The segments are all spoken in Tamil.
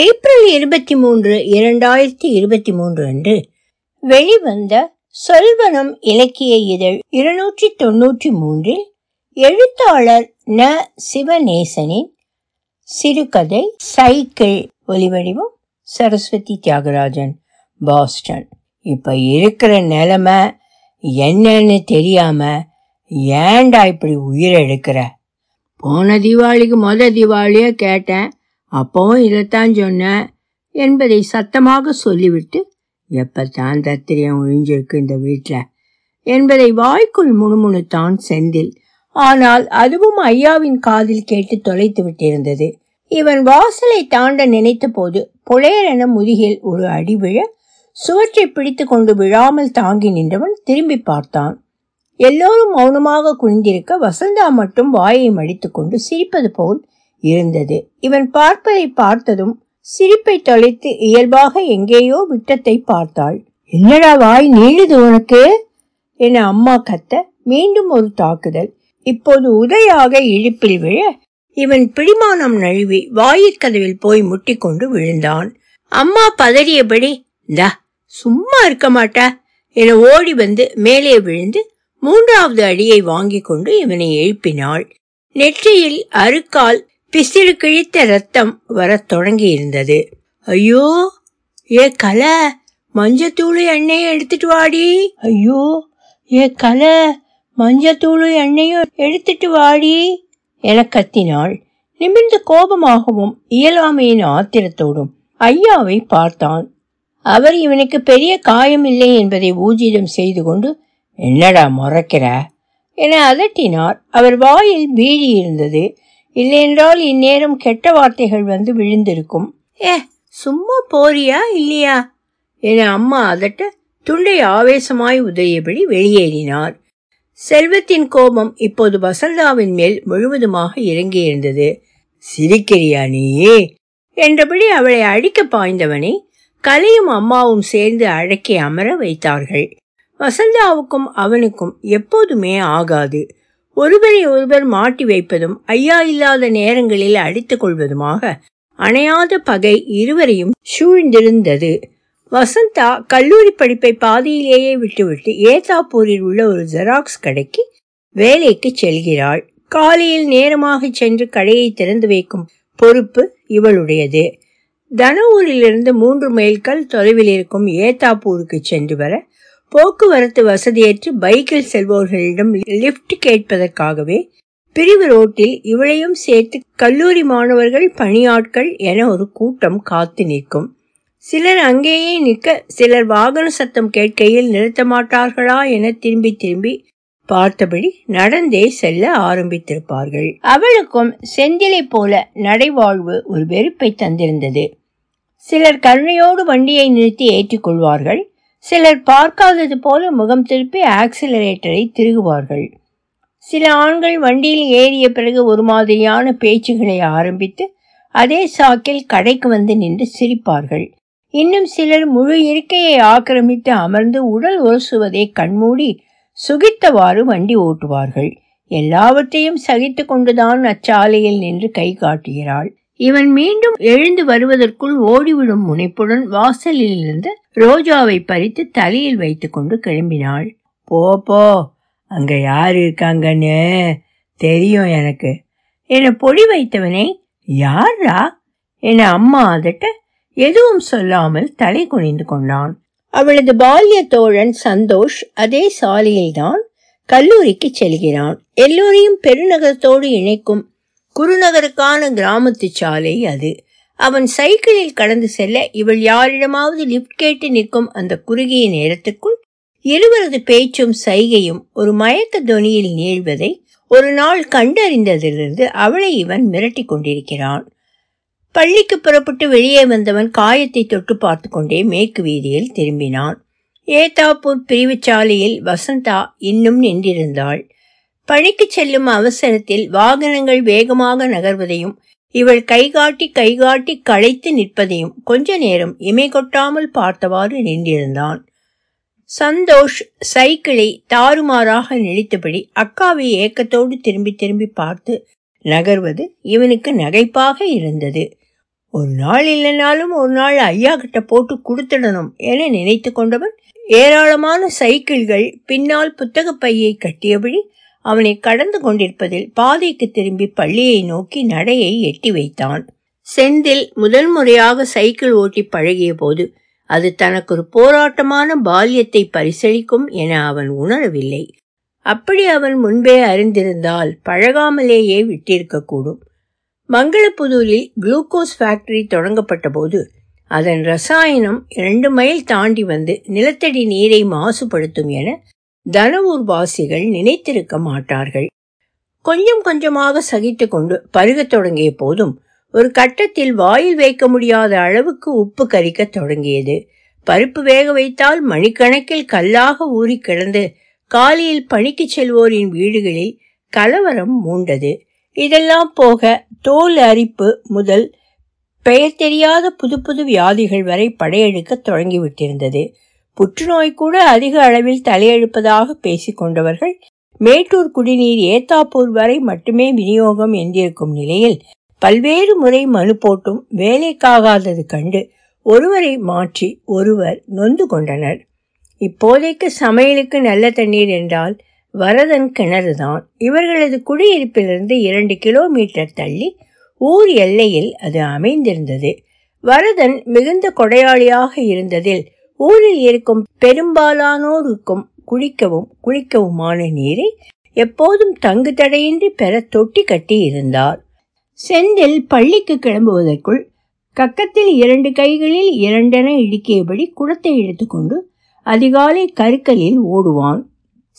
ஏப்ரல் இருபத்தி மூன்று இரண்டாயிரத்தி இருபத்தி மூன்று அன்று வெளிவந்த சொல்வனம் இலக்கிய இதழ் இருநூற்றி தொன்னூற்றி மூன்றில் எழுத்தாளர் ந. சிவநேசனின் சிறுகதை சைக்கிள் ஒலிவடிவம் சரஸ்வதி தியாகராஜன் பாஸ்டன். இப்ப இருக்கிற நிலைமை என்னன்னு தெரியாம ஏன்டா இப்படி உயிரை எடுக்கிற? போன தீபாவளிக்கு மொத தீபாவளியே கேட்டேன். அப்பவும் இதைத்தான் சொன்னேன் என்பதை சத்தமாக சொல்லிவிட்டு எப்பத்தான் தத்திரியம் ஒழிஞ்சிருக்கு இந்த வீட்டில் என்பதை வாய்க்குள் முணுமுணுத்தான் செந்தில். ஆனால் அதுவும் ஐயாவின் காதில் கேட்டு தொலைத்து விட்டிருந்தது. இவன் வாசலை தாண்ட நினைத்த போது புலையரென முதுகில் ஒரு அடி விழ சுவற்றை பிடித்து கொண்டு விழாமல் தாங்கி நின்றவன் திரும்பி பார்த்தான். எல்லோரும் மௌனமாக குனிந்திருக்க வசந்தா மட்டும் வாயை மடித்துக்கொண்டு சிரிப்பது போல் இருந்தது. இவன் பார்ப்பதை பார்த்ததும் சிரிப்பை தொலைத்து இயல்பாக எங்கேயோ விட்டத்தை பார்த்தாள். என்னடா வாய் நீளுது உனக்கு? என அம்மா கத்த மீண்டும் ஒரு தாக்குதல். இப்போது உதையாக இழுப்பில் விழ இவன் பிடிமானம் நழுவி வாயிற்கதவில் போய் முட்டிக்கொண்டு விழுந்தான். அம்மா பதறியபடி தா சும்மா இருக்க மாட்டா என ஓடி வந்து மேலே விழுந்து மூன்றாவது அடியை வாங்கிக் கொண்டு இவனை எழுப்பினாள். நெற்றியில் அருக்கால் பிசிறு கிழித்த ரத்தம் வரத் தொடங்கி இருந்தது ஐயோ ஏ கலை மஞ்சத்தூள் எண்ணெயை எடுத்துட்டு வாடி. ஐயோ ஏ கலை மஞ்சத்தூள் எண்ணெயும் எடுத்துட்டு வாடி. என கத்தினாள். நிமிர்ந்த கோபமாகவும் இயலாமையின் ஆத்திரத்தோடும் ஐயாவை பார்த்தான். அவர் இவனுக்கு பெரிய காயம் இல்லை என்பதை ஊஜிதம் செய்து கொண்டு என்னடா முறைக்கிற? என அதட்டினார். அவர் வாயில் பீடி இருந்தது இல்லையென்றால் இந்நேரம் கெட்ட வார்த்தைகள் வந்து விழுந்திருக்கும். ஏ சும்மா போறியா இல்லையா? என அம்மா அதட்ட துண்டை ஆவேசமாய் உதறியபடி வெளியேறினார். செல்வத்தின் கோபம் இப்போது வசந்தாவின் மேல் முழுவதுமாக இறங்கியிருந்தது. சிரிக்கிறியா நீயே? என்றபடி அவளை அடிக்க பாய்ந்தவனை கலையும் அம்மாவும் சேர்ந்து அழைக்க அமர வைத்தார்கள். வசந்தாவுக்கும் அவனுக்கும் எப்போதுமே ஆகாது. ஒருவரை ஒருவர் மாட்டி வைப்பதும் ஐயா இல்லாத நேரங்களில் அடித்துக் கொள்வதுமாக அணையாத பகை இருவரையும் சூழ்ந்திருந்தது. வசந்தா கல்லூரி படிப்பை பாதியிலேயே விட்டுவிட்டு ஏதாப்பூரில் உள்ள ஒரு ஜெராக்ஸ் கடைக்கு வேலைக்கு செல்கிறாள். காலையில் நேரமாக சென்று கடையை திறந்து வைக்கும் பொறுப்பு இவளுடையது. தனவூரிலிருந்து மூன்று மைல்கள் தொலைவில் இருக்கும் ஏத்தாப்பூருக்கு சென்று வர போக்குவரத்து வசதியற்று பைக்கில் செல்பவர்களிடம் லிப்ட் கேட்பதற்காகவே பிரிவு ரோட்டில் இவளையும் சேர்த்து கல்லூரி மாணவர்கள் பணியாட்கள் என ஒரு கூட்டம் காத்து நிற்கும். சிலர் அங்கேயே நிற்க சிலர் வாகன சத்தம் கேட்கையில் நிறுத்த மாட்டார்களா என திரும்பி திரும்பி பார்த்தபடி நடந்தே செல்ல ஆரம்பித்திருப்பார்கள். அவளுக்கும் செந்திலை போல நடைவாழ்வு ஒரு வெறுப்பை தந்திருந்தது. சிலர் கருணையோடு வண்டியை நிறுத்தி ஏற்றிக்கொள்வார்கள். சிலர் பார்க்காதது போல முகம் திருப்பி ஆக்சிலரேட்டரை திருகுவார்கள். சில ஆண்கள் வண்டியில் ஏறிய பிறகு ஒரு மாதிரியான பேச்சுகளை ஆரம்பித்து அதே சாக்கில் கடைக்கு வந்து நின்று சிரிப்பார்கள். இன்னும் சிலர் முழு இருக்கையை ஆக்கிரமித்து அமர்ந்து உடல் உரசுவதை கண்மூடி சுகித்தவாறு வண்டி ஓட்டுவார்கள். எல்லாவற்றையும் சகித்து கொண்டுதான் அச்சாலையில் நின்று கை காட்டுகிறாள். இவன் மீண்டும் எழுந்து வருவதற்குள் ஓடிவிடும் முனைப்புடன் வாசலில் இருந்து ரோஜாவை பறித்து தலையில் வைத்துக்கொண்டு கிளம்பினாள். போ போ அங்க யார் இருக்காங்கன்னு தெரியும் எனக்கு. என்னை பொடி வைத்தவனை யாரா என அம்மா அதட்ட எதுவும் சொல்லாமல் தலை குனிந்து கொண்டான். அவளது பால்ய தோழன் சந்தோஷ் அதே சாலையில்தான் கல்லூரிக்கு செல்கிறான். எல்லோரையும் பெருநகரத்தோடு இணைக்கும் குருநகருக்கான கிராமத்து சாலை அது. அவன் சைக்கிளில் கடந்து செல்ல இவள் யாரிடமாவது லிப்ட் கேட்டு நிற்கும் அந்த குறுகிய நேரத்துக்குள் இருவரது பேச்சும் சைகையும் ஒரு மயக்க துணியில் நீள்வதை ஒரு நாள் கண்டறிந்ததிலிருந்து அவளை இவன் மிரட்டி கொண்டிருக்கிறான். பள்ளிக்கு புறப்பட்டு வெளியே வந்தவன் காயத்தை தொட்டு பார்த்து கொண்டே மேற்கு வீதியில் திரும்பினான். ஏத்தாப்பூர் பிரிவுச்சாலையில் வசந்தா இன்னும் நின்றிருந்தாள். பணிக்கு செல்லும் அவசரத்தில் வாகனங்கள் வேகமாக நகர்வதையும் இவள் கைகாட்டி கைகாட்டி களைத்து நிற்பதையும் கொஞ்ச நேரம் இமை கொட்டாமல் பார்த்தவாறு நின்றிருந்தான். சந்தோஷ் சைக்கிளை தாறுமாறாக நினைத்தபடி அக்காவை ஏக்கத்தோடு திரும்பி திரும்பி பார்த்து நகர்வது இவனுக்கு நகைப்பாக இருந்தது. ஒரு நாள் இல்லைனாலும் ஒரு நாள் ஐயா கிட்ட போட்டு கொடுத்துடணும் என நினைத்து கொண்டவன் ஏராளமான சைக்கிள்கள் பின்னால் புத்தக பையை கட்டியபடி அவனை கடந்து கொண்டிருப்பதில் பாதைக்கு திரும்பி பள்ளியை நோக்கி நடையை எட்டி வைத்தான். செந்தில் முதல் முறையாக சைக்கிள் ஓட்டி பழகிய போது அது தனக்கு ஒரு போராட்டமான பால்யத்தை பரிசளிக்கும் என அவன் உணரவில்லை. அப்படி அவன் முன்பே அறிந்திருந்தால் பழகாமலேயே விட்டிருக்கக்கூடும். மங்களப்புதூரில் குளுக்கோஸ் ஃபேக்டரி தொடங்கப்பட்ட போது அதன் ரசாயனம் இரண்டு மைல் தாண்டி வந்து நிலத்தடி நீரை மாசுபடுத்தும் என தனவூர் வாசிகள் நினைத்திருக்க மாட்டார்கள். கொஞ்சம் கொஞ்சமாக சகித்து கொண்டு பருகத் தொடங்கிய போதும் ஒரு கட்டத்தில் வாயில் வைக்க முடியாத அளவுக்கு உப்பு கரிக்கத் தொடங்கியது. பருப்பு வேக வைத்தால் மணிக்கணக்கில் கல்லாக ஊறி கிடந்து காலையில் பணிக்கு செல்வோரின் வீடுகளில் கலவரம் மூண்டது. இதெல்லாம் போக தோல் அரிப்பு முதல் பெயர் தெரியாத புது புது வியாதிகள் வரை படையெடுக்க தொடங்கிவிட்டிருந்தது. புற்றுநோய் கூட அதிக அளவில் தலையெழுப்பதாக பேசிக் கொண்டவர்கள் மேட்டூர் குடிநீர் ஏத்தாப்பூர் வரை மட்டுமே விநியோகம் என்றிருக்கும் நிலையில் பல்வேறு முறை மனு போட்டும் வேலைக்காகாதது கண்டு ஒருவரை மாற்றி ஒருவர் நொந்து கொண்டனர். இப்போதைக்கு சமையலுக்கு நல்ல தண்ணீர் என்றால் வரதன் கிணறுதான். இவர்களது குடியிருப்பிலிருந்து இரண்டு கிலோமீட்டர் தள்ளி ஊர் எல்லையில் அது அமைந்திருந்தது. வரதன் மிகுந்த கொடையாளியாக இருந்ததில் ஊரில் இருக்கும் பெரும்பாலானோருக்கும் குளிக்கவும் குளிக்கவுமான நீரை எப்போதும் தங்கு தடையின்றி பெற தொட்டி கட்டி இருந்தார். செந்தில் பள்ளிக்கு கிளம்புவதற்குள் கக்கத்தில் இரண்டு கைகளில் இரண்டென இடுக்கியபடி குடத்தை எடுத்துக்கொண்டு அதிகாலை கருக்கலில் ஓடுவான்.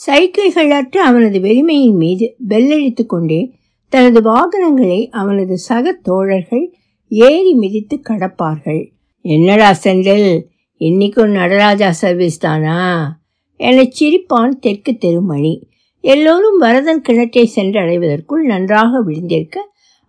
சைக்கிள்கள் அற்ற அவனது வெறுமையின் மீது பெல்லடித்துக் கொண்டே தனது வாகனங்களை அவனது சக தோழர்கள் ஏறி மிதித்து கடப்பார்கள். என்னடா செந்தில் இன்னைக்கும் நடராஜா சர்வீஸ் தானா? என சிரிப்பான் தெற்கு தெருமணி. எல்லோரும் வரதன் கிணற்றை சென்றடைவதற்குள் நன்றாக விழுந்திருக்க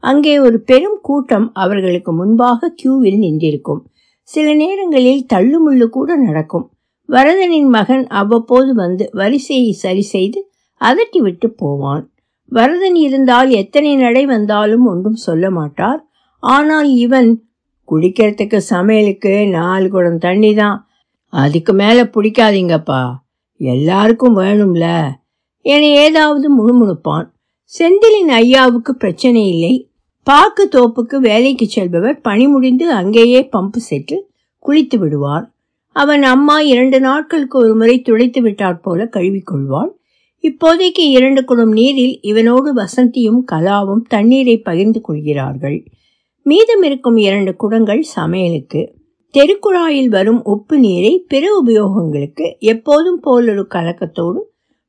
அங்கே ஒரு பெரும் கூட்டம் அவர்களுக்கு முன்பாக கியூவில் நின்றிருக்கும். சில நேரங்களில் தள்ளுமுள்ளு கூட நடக்கும். வரதனின் மகன் அவ்வப்போது வந்து வரிசையை சரி செய்து அதட்டி விட்டு போவான். வரதன் இருந்தால் எத்தனை நடை வந்தாலும் ஒன்றும் சொல்ல மாட்டார். ஆனால் இவன் குடிக்கிறதுக்கு சமையலுக்கு நாலு குடம் தண்ணி தான் அதுக்கு மேலே பிடிக்காதீங்கப்பா. எல்லாருக்கும் வேணும்ல. என ஏதாவது முணுமுணுப்பான். செந்திலின் ஐயாவுக்கு பிரச்சனை இல்லை. பாக்கு தோப்புக்கு வேலைக்கு செல்பவர் பணி முடிந்து அங்கேயே பம்பு செட்டு குளித்து விடுவார். அவன் அம்மா இரண்டு நாட்களுக்கு ஒரு முறை துடைத்து விட்டாற் போல கழுவிக்கொள்வாள். இப்போதைக்கு இரண்டு குடம் நீரில் இவனோடு வசந்தியும் கலாவும் தண்ணீரை பகிர்ந்து கொள்கிறார்கள். மீதம் இருக்கும் இரண்டு குடங்கள் சமையலுக்கு. தெருக்குழாயில் வரும் உப்பு நீரை பிற உபயோகங்களுக்கு எப்போதும் போலொரு கலக்கத்தோடு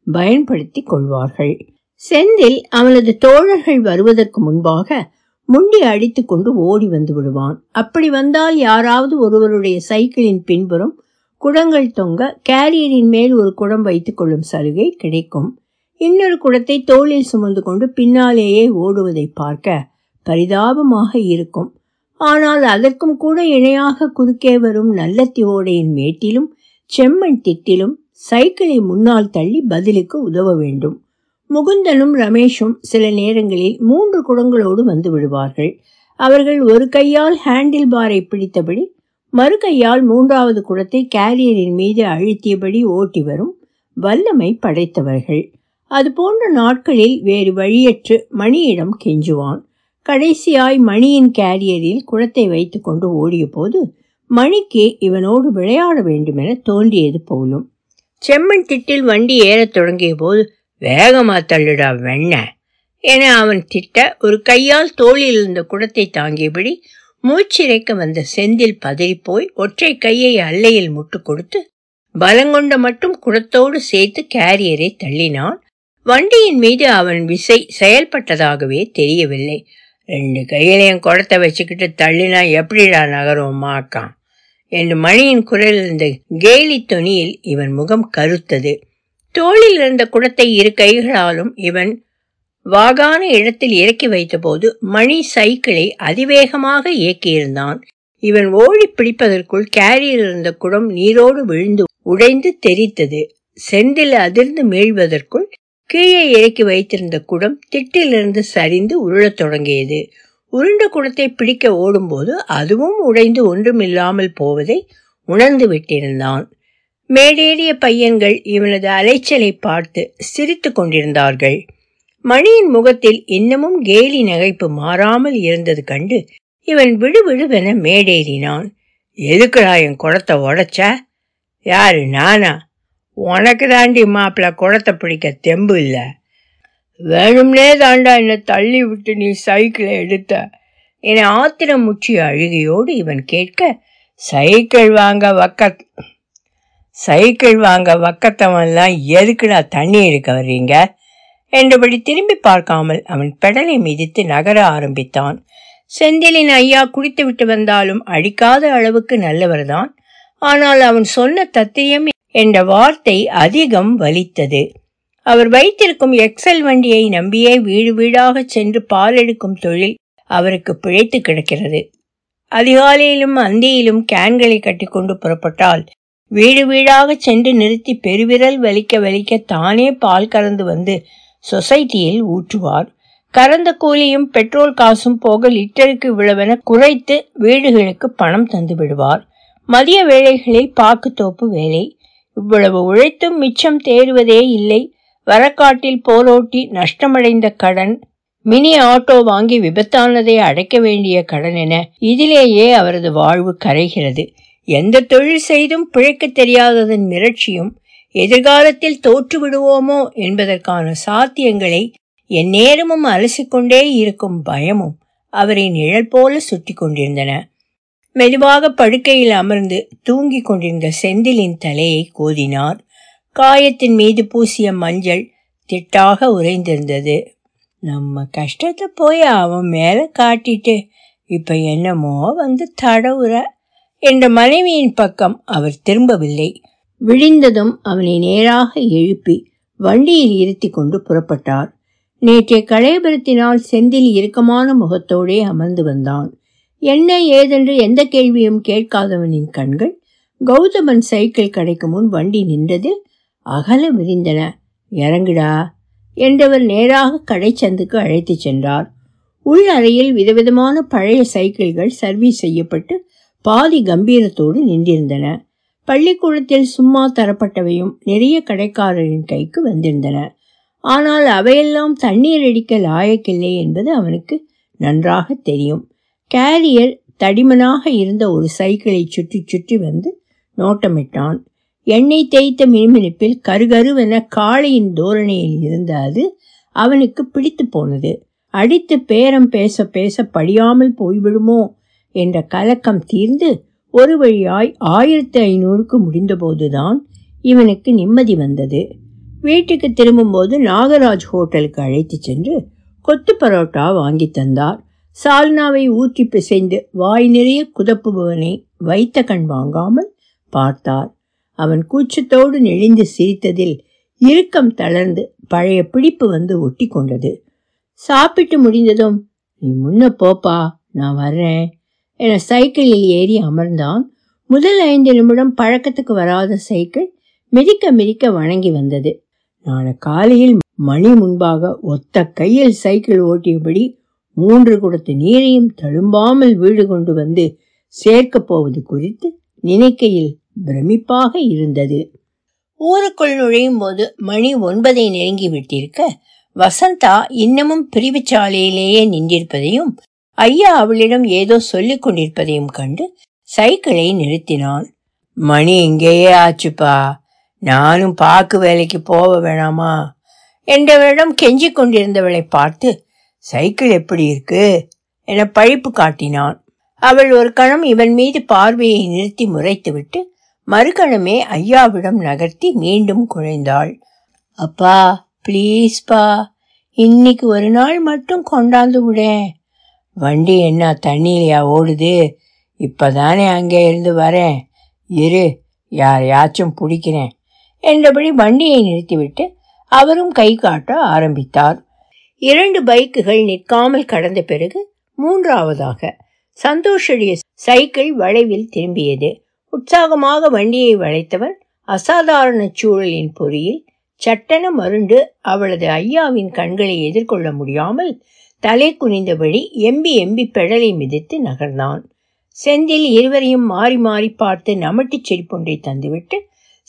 பயன்படுத்தி கொள்வார்கள். செந்தில் அவனது தோழர்கள் வருவதற்கு முன்பாக முண்டி அடித்து கொண்டு ஓடி வந்து விடுவான். அப்படி வந்தால் யாராவது ஒருவருடைய சைக்கிளின் பின்புறம் குடங்கள் தொங்க கேரியரின் மேல் ஒரு குடம் வைத்துக் கொள்ளும் சலுகை கிடைக்கும். இன்னொரு குடத்தை தோளில் சுமந்து கொண்டு பின்னாலேயே ஓடுவதை பார்க்க பரிதாபமாக இருக்கும். ஆனால் அதற்கும் கூட இணையாக குறுக்கே வரும் நல்லத்தி ஓடையின் மேட்டிலும் செம்மண் திட்டிலும் சைக்கிளை முன்னால் தள்ளி பதிலுக்கு உதவ வேண்டும். முகுந்தனும் ரமேஷும் சில நேரங்களில் மூன்று குடங்களோடு வந்து விடுவார்கள். அவர்கள் ஒரு கையால் ஹேண்டில் பாரை பிடித்தபடி மறு கையால் மூன்றாவது குடத்தை கேரியரின் மீது அழுத்தியபடி ஓட்டி வரும் வல்லமை படைத்தவர்கள். அது போன்ற நாட்களில் வேறு வழியற்று மணியிடம் கெஞ்சுவான். கடைசியாய் மணியின் கேரியரில் குளத்தை வைத்துக்கொண்டு ஓடிய போது மணிக்கு இவனோடு விளையாட வேண்டுமென தோன்றியது போலும். செம்மண் திட்டில் வண்டி ஏறத் தொடங்கிய போது வேகமா தள்ளுடா வெண்ண என அவன் திட்ட ஒரு கையால் தோளில் இருந்த குடத்தை தாங்கியபடி மூச்சிறைக்க வந்த செந்தில் பதறிப்போய் ஒற்றை கையை அல்லையில் முட்டு கொடுத்து பலங்கொண்ட மட்டும் குடத்தோடு சேர்த்து கேரியரை தள்ளினான். வண்டியின் மீது அவன் விசை செயல்பட்டதாகவே தெரியவில்லை. ரெண்டு கையிலையும் குடத்தை வச்சுக்கிட்டு தள்ளினா எப்படிடா நகரும் மாக்கான் என்று மணியின் குரல் இருந்த கேலி துணியில் இவன் முகம் கருத்தது. தோளில் இருந்த குடத்தை இரு கைகளாலும் இவன் வாகான இடத்தில் இறக்கி வைத்தபோது மணி சைக்கிளை அதிவேகமாக இயக்கியிருந்தான். இவன் ஓடி பிடிப்பதற்குள் கேரியில் இருந்த குடம் நீரோடு விழுந்து உடைந்து தெரித்தது. செந்தில் அதிர்ந்து மீழ்வதற்குள் கீழே இறக்கி வைத்திருந்த குடம் திட்டிலிருந்து சரிந்து உருளத் தொடங்கியது. உருண்ட குடத்தை பிடிக்க ஓடும்போது அதுவும் உடைந்து ஒன்றுமில்லாமல் போவதை உணர்ந்து விட்டிருந்தான். மேடேறிய பையன்கள் இவனது அலைச்சலை பார்த்து சிரித்து கொண்டிருந்தார்கள். மணியின் முகத்தில் இன்னமும் கேலி நகைப்பு மாறாமல் இருந்தது கண்டு இவன் விடுவிடுவென மேடேறினான். எதுக்குடா என் குடத்தை உடைச்ச? யாரு நானா? உனக்கு தாண்டி மாப்பிள்ள குளத்தை பிடிக்க தெம்பு இல்லை. வேணும்னே தாண்டா என்னை தள்ளி விட்டு நீ சைக்கிளை எடுத்த. என்னை ஆத்திரம் முற்றி அழுகையோடு இவன் கேட்க சைக்கிள் வாங்க வக்க சைக்கிள் வாங்க வக்கத்தவன்லாம் எதுக்குடா தண்ணி எடுக்க வர்றீங்க? என்றபடி திரும்பி பார்க்காமல் அவன் பெடலை மிதித்து நகர ஆரம்பித்தான். செந்திலின் ஐயா குடித்துவிட்டு வந்தாலும் அடிக்காத அளவுக்கு நல்லவர்தான். ஆனால் அவன் சொன்ன தத்தியம் என்ற வார்த்தை அதிகம் வலித்தது. அவர் வைத்திருக்கும் எக்ஸல் வண்டியை நம்பியே வீடு வீடாக சென்று பால் எடுக்கும் தொழில் அவருக்கு பிழைத்து கிடக்கிறது. அதிகாலையிலும் அந்தியிலும் கேன்களை கட்டிக்கொண்டு புறப்பட்டால் வீடு வீடாக சென்று நிறுத்தி பெருவிரல் வலிக்க வலிக்க தானே பால் கறந்து வந்து சொசைட்டியில் ஊற்றுவார். கறந்த கூலியும் பெட்ரோல் காசும் போக லிட்டருக்கு இவ்வளவென குறைத்து வீடுகளுக்கு பணம் தந்து விடுவார். மதிய வேளைகளில் பாக்குத்தோப்பு வேலை. இவ்வளவு உழைத்தும் மிச்சம் தேறுவதே இல்லை. வரக்காட்டில் போரோட்டி நஷ்டமடைந்த கடன் மினி ஆட்டோ வாங்கி விபத்தானதை அடைக்க வேண்டிய கடன் என இதிலேயே அவரது வாழ்வு கரைகிறது. எந்த தொழில் செய்தும் பிழைக்க தெரியாததன் மிரட்சியும் எதிர்காலத்தில் தோற்று விடுவோமோ என்பதற்கான சாத்தியங்களை எந்நேரமும் அலசிக்கொண்டே இருக்கும் பயமும் அவரை நிழல் போல சுற்றி கொண்டிருந்தன மெதுவாக படுக்கையில் அமர்ந்து தூங்கிக் கொண்டிருந்த செந்திலின் தலையை கோதினார். காயத்தின் மீது பூசிய மஞ்சள் திட்டாக உறைந்திருந்தது. நம்ம கஷ்டத்தை போய் அவன் மேலே காட்டிட்டு இப்ப என்னமோ வந்து தடவுற என்ற மனைவியின் பக்கம் அவர் திரும்பவில்லை. விழிந்ததும் அவனை நேராக எழுப்பி வண்டியில் இருத்தி கொண்டு புறப்பட்டார். நேற்றைய களையபுரத்தினால் செந்தில் இறுக்கமான முகத்தோடே அமர்ந்து வந்தான். என்ன ஏதென்று எந்த கேள்வியும் கேட்காதவனின் கண்கள் கௌதமன் சைக்கிள் கடைக்கு முன் வண்டி நின்றது அகல விரிந்தன இறங்குடா என்றவர் நேராக கடைச்சந்துக்கு அழைத்துச் சென்றார். உள் அறையில் விதவிதமான பழைய சைக்கிள்கள் சர்வீஸ் செய்யப்பட்டு பாதி கம்பீரத்தோடு நின்றிருந்தன. பள்ளிக்கூடத்தில் சும்மா தரப்பட்டவையும் நிறைய கடைக்காரரின் கைக்கு வந்திருந்தன. ஆனால் அவையெல்லாம் தண்ணீர் அடிக்க லாயக்கில்லை என்பது அவனுக்கு நன்றாக தெரியும். கேரியர் தடிமனாக இருந்த ஒரு சைக்கிளை சுற்றி சுற்றி வந்து நோட்டமிட்டான். எண்ணெய் தேய்த்த மினுமினுப்பில் கருகருவென காளையின் தோரணையில் இருந்த அது அவனுக்கு பிடித்து போனது. அடித்து பேரம் பேச பேச படியாமல் போய்விடுமோ என்ற கலக்கம் தீர்ந்து ஒரு வழியாய் ஆயிரத்தி ஐநூறுக்கு முடிந்தபோதுதான் இவனுக்கு நிம்மதி வந்தது. வீட்டுக்கு திரும்பும்போது நாகராஜ் ஹோட்டலுக்கு அழைத்து சென்று கொத்து பரோட்டா வாங்கி தந்தார். சால்னாவை ஊற்றி பிசைந்து வாய் நிறைய குதப்புபவனை வைத்த கண் வாங்காமல் பார்த்தார். அவன் கூச்சத்தோடு நெளிந்து சிரித்ததில் இறுக்கம் தளர்ந்து பழைய பிடிப்பு வந்து ஒட்டி கொண்டது. சாப்பிட்டு முடிந்ததும் நீ முன்ன போப்பா நான் வர்றேன் என சைக்கிளில் ஏறி அமர்ந்தான். முதல் ஐந்து நிமிடம் பழக்கத்துக்கு வராத சைக்கிள் மிதிக்க மிதிக்க வணங்கி வந்தது. நாளை காலையில் மணி முன்பாக ஒத்த கையில் சைக்கிள் ஓட்டியபடி மூன்று குடத்து நீரையும் தழும்பாமல் வீடு கொண்டு வந்து சேர்க்கப் போவது குறித்து நினைக்கையில் பிரமிப்பாக இருந்தது. ஊருக்குள் நுழையும் போது மணி ஒன்பதை நெருங்கி விட்டிருக்க வசந்தா இன்னமும் பிரிவு சாலையிலேயே நின்றிருப்பதையும் ஐயா அவளிடம் ஏதோ சொல்லிக் கொண்டிருப்பதையும் கண்டு சைக்கிளை நிறுத்தினான். மணி இங்கேயே ஆச்சுப்பா. நானும் பாக்கு வேலைக்கு போக வேணாமா? என்றவரிடம் கெஞ்சிக் கொண்டிருந்தவளை பார்த்து சைக்கிள் எப்படி இருக்கு? என பழிப்பு காட்டினான். அவள் ஒரு கணம் இவன் மீது பார்வையை நிறுத்தி முறைத்துவிட்டு மறுகணமே ஐயாவிடம் நகர்த்தி மீண்டும் குழைந்தாள். அப்பா ப்ளீஸ்பா இன்னைக்கு ஒரு நாள் மட்டும் கொண்டாந்து விடேன் வண்டி என்ன தண்ணியிலையா ஓடுது? இப்பதானே அங்கே இருந்து வரேன். இரு யாரையாச்சும் பிடிக்கிறேன். என்றபடி வண்டியை நிறுத்திவிட்டு அவரும் கை காட்ட ஆரம்பித்தார். இரண்டு பைக்குகள் நிற்காமல் கடந்த பிறகு மூன்றாவதாக சந்தோஷுடைய சைக்கிள் வளைவில் திரும்பியது. உற்சாகமாக வண்டியை வளைத்தவன் அசாதாரண சூழலின் பொறியில் சட்டென மருண்டு அவளது ஐயாவின் கண்களை எதிர்கொள்ள முடியாமல் தலை குனிந்தபடி எம்பி எம்பி பெடலை மிதித்து நகர்ந்தான். செந்தில் இருவரையும் மாறி மாறி பார்த்து நமட்டிச் செடிப்பொன்றை தந்துவிட்டு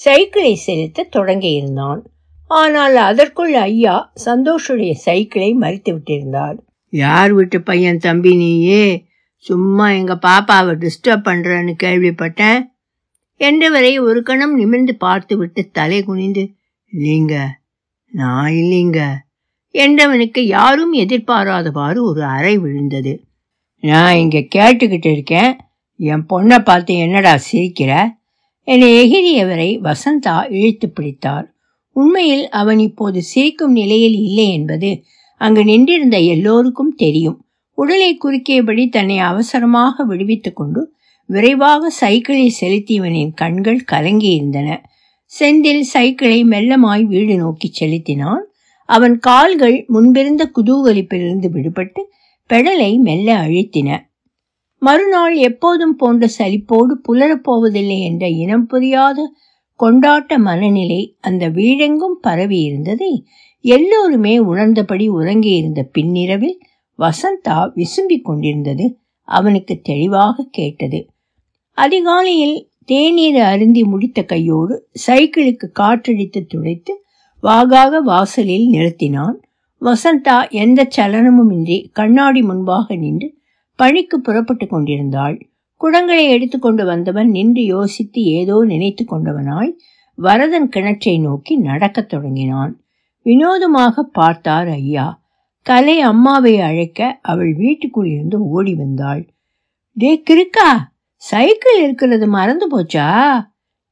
சைக்கிளை செலுத்த தொடங்கியிருந்தான். ஆனால் அதற்குள் ஐயா சந்தோஷுடைய சைக்கிளை மறித்து விட்டிருந்தார் யார் வீட்டு பையன் தம்பி நீயே? சும்மா எங்க பாப்பாவை டிஸ்டர்ப் பண்றன்னு கேள்விப்பட்டேன் என்றவரை ஒரு கணம் நிமிர்ந்து பார்த்து விட்டு தலை குனிந்து இல்லைங்க நான் இல்லைங்க என்றவனுக்கு யாரும் எதிர்பாராதவாறு ஒரு அறை விழுந்தது. நான் இங்க கேட்டுக்கிட்டு இருக்கேன். என் பொண்ணை பார்த்து என்னடா சிரிக்கிற? என்னை எகிரியவரை வசந்தா இழுத்து பிடித்தார். உண்மையில் அவன் இப்போது சிரிக்கும் நிலையில் இல்லை என்பது அங்கு நின்றிருந்த எல்லோருக்கும் தெரியும். உடலை குறுக்கியபடி தன்னை அவசரமாக விடுவித்துக் கொண்டு விரைவாக சைக்கிளை செலுத்தியவனின் கண்கள் கலங்கியிருந்தன. செந்தில் சைக்கிளை மெல்லமாய் வீடு நோக்கி செலுத்தினான். அவன் கால்கள் முன்பிருந்த குதூகலிப்பிலிருந்து விடுபட்டு பெடலை மெல்ல அழுத்தின. மறுநாள் எப்போதும் போன்ற சலிப்போடு புலரப்போவதில்லை என்ற இனம் புரியாத கொண்டாட்ட மனநிலை அந்த வீழெங்கும் பரவி இருந்ததை எல்லோருமே உணர்ந்தபடி உறங்கியிருந்த பின்னிரவில் வசந்தா விசும்பிக் கொண்டிருந்தது அவனுக்கு தெளிவாக கேட்டது. அதிகாலையில் தேநீர் அருந்தி முடித்த கையோடு சைக்கிளுக்கு காற்றடித்து துடைத்து வாகாக வாசலில் நிறுத்தினான். வசந்தா எந்த சலனமுமின்றி கண்ணாடி முன்பாக நின்று பணிக்கு புறப்பட்டு கொண்டிருந்தாள். குடங்களை எடுத்துக்கொண்டு வந்தவன் நின்று யோசித்து ஏதோ நினைத்து கொண்டவனாய் வரதன் கிணற்றை நோக்கி நடக்கத் தொடங்கினான். வினோதமாக பார்த்தார் ஐயா. கலை அம்மாவை அழைக்க அவள் வீட்டுக்குள் இருந்து ஓடி வந்தாள். டே கிருக்கா சைக்கிள் இருக்கிறது மறந்து போச்சா?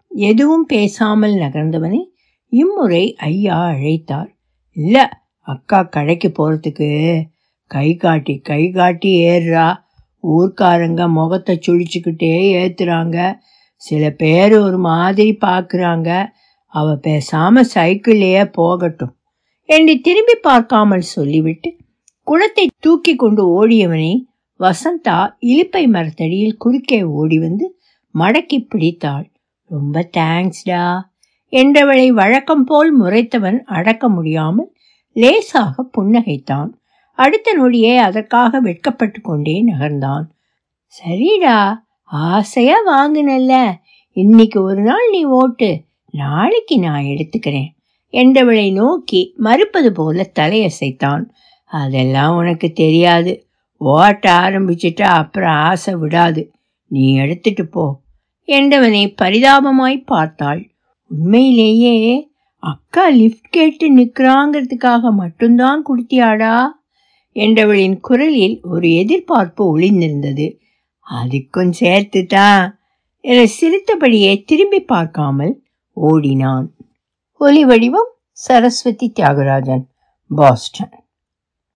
எதுவும் பேசாமல் நகர்ந்தவனை இம்முறை ஐயா அழைத்தார். இல்ல அக்கா கடைக்கு போறதுக்கு. கை காட்டி கை காட்டி ஏறுறா. ஊர்க்காரங்க முகத்தை சுழிச்சுக்கிட்டே ஏத்துறாங்க. சில பேர் ஒரு மாதிரி பார்க்குறாங்க அவ பேசாம சைக்கிள்லேயே போகட்டும் என்று திரும்பி பார்க்காமல் சொல்லிவிட்டு குளத்தை தூக்கி கொண்டு ஓடியவனை வசந்தா இலிப்பை மரத்தடியில் குறுக்கே ஓடி வந்து மடக்கி பிடித்தாள். ரொம்ப தேங்க்ஸ்டா என்றவளை வழக்கம் போல் முறைத்தவன் அடக்க முடியாமல் லேசாக புன்னகைத்தான். அடுத்த நொடியே அதற்காக வெட்கப்பட்டு கொண்டே நகர்ந்தான். சரிடா ஆசையா வாங்கினல்ல. இன்னைக்கு ஒரு நாள் நீ ஓட்டு. நாளைக்கு நான் எடுத்துக்கிறேன். என்றவளை நோக்கி மறுப்பது போல தலையசைத்தான். அதெல்லாம் உனக்கு தெரியாது. ஓட்ட ஆரம்பிச்சிட்டா அப்புறம் ஆசை விடாது. நீ எடுத்துட்டு போ என்றவனை பரிதாபமாய் பார்த்தாள். உண்மையிலேயே அக்கா லிஃப்ட் கேட்டு நிற்கிறாங்கிறதுக்காக மட்டும்தான் கொடுத்தியாடா? என்றவளின் குரலில் ஒரு எதிர்பார்ப்பு ஒளிந்திருந்தது. அதுக்கும் சேர்த்து என சிரித்தபடியே திரும்பி பார்க்காமல் ஓடினான். ஒலி வடிவம் சரஸ்வதி தியாகராஜன் பாஸ்டன்.